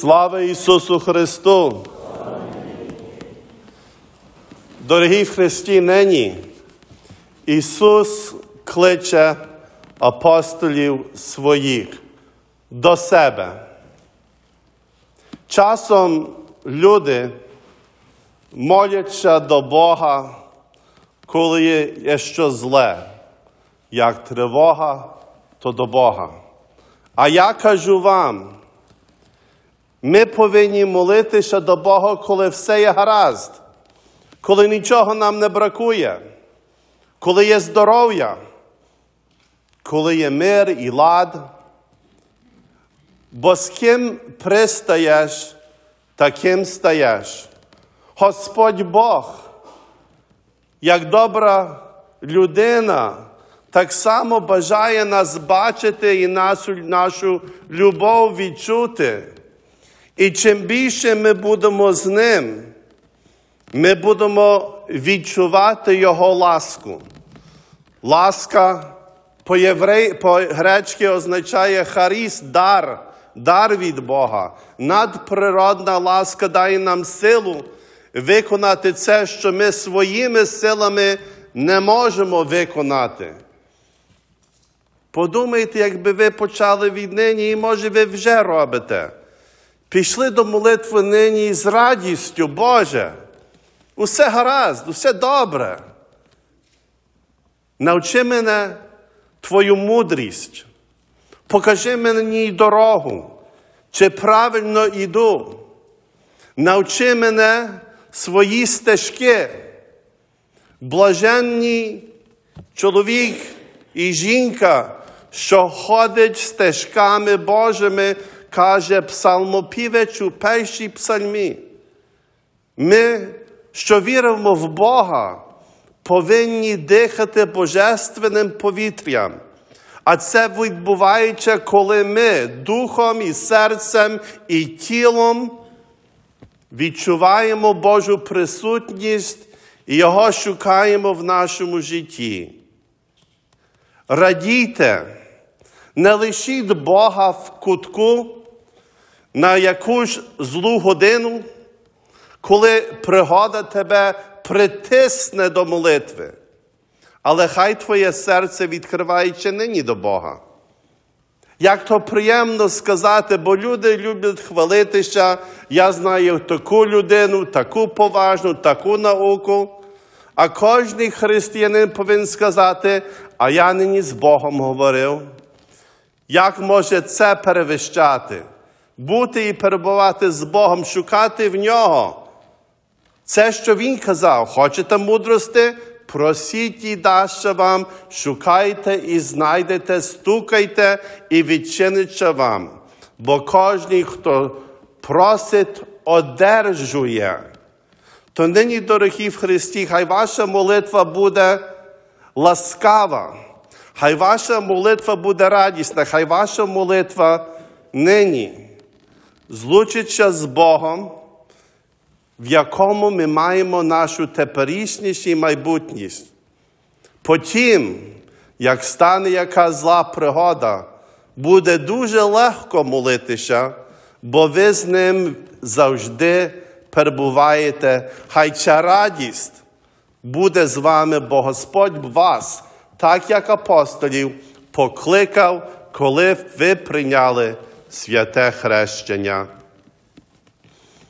Слава Ісусу Христу! Дорогі в Христі нині, Ісус кличе апостолів своїх до себе. Часом люди моляться до Бога, коли є що зле, як тривога, то до Бога. А я кажу вам, ми повинні молитися до Бога, коли все є гаразд, коли нічого нам не бракує, коли є здоров'я, коли є мир і лад. Бо з ким пристаєш, таким стаєш. Господь Бог, як добра людина, так само бажає нас бачити і нашу, нашу любов відчути. І чим більше ми будемо з ним, ми будемо відчувати Його ласку. Ласка по єврей, по гречки означає харіс, дар, дар від Бога. Надприродна ласка дає нам силу виконати це, що ми своїми силами не можемо виконати. Подумайте, якби ви почали віднині, і може ви вже робите. Пішли до молитви нині з радістю, Боже. Усе гаразд, усе добре. Навчи мене Твою мудрість. Покажи мені дорогу, чи правильно йду. Навчи мене свої стежки. Блаженні чоловік і жінка, що ходить стежками Божими, каже псалмопівець у першій псальмі. Ми, що віримо в Бога, повинні дихати божественним повітрям. А це відбувається, коли ми духом і серцем і тілом відчуваємо Божу присутність і Його шукаємо в нашому житті. Радійте, не лишіть Бога в кутку на якусь злу годину, коли пригода тебе притисне до молитви. Але хай твоє серце відкривається нині до Бога. Як то приємно сказати, бо люди люблять хвалитися, я знаю таку людину, таку поважну, таку науку. А кожний християнин повинен сказати, а я нині з Богом говорив. Як може це перевищати? Бути і перебувати з Богом, шукати в нього. Це, що Він казав, хочете мудрости? Просіть і дасть вам, шукайте і знайдете, стукайте і відчиниться вам. Бо кожен, хто просить, одержує. То нині, дорогі в Христі, хай ваша молитва буде ласкава, хай ваша молитва буде радісна, хай ваша молитва нині злучиться з Богом в якому ми маємо нашу теперішність і майбутність. Потім, як стане яка зла пригода, буде дуже легко молитися, бо ви з ним завжди перебуваєте. Хай ця радість буде з вами, бо Господь вас, так як апостолів, покликав, коли ви прийняли святе хрещення.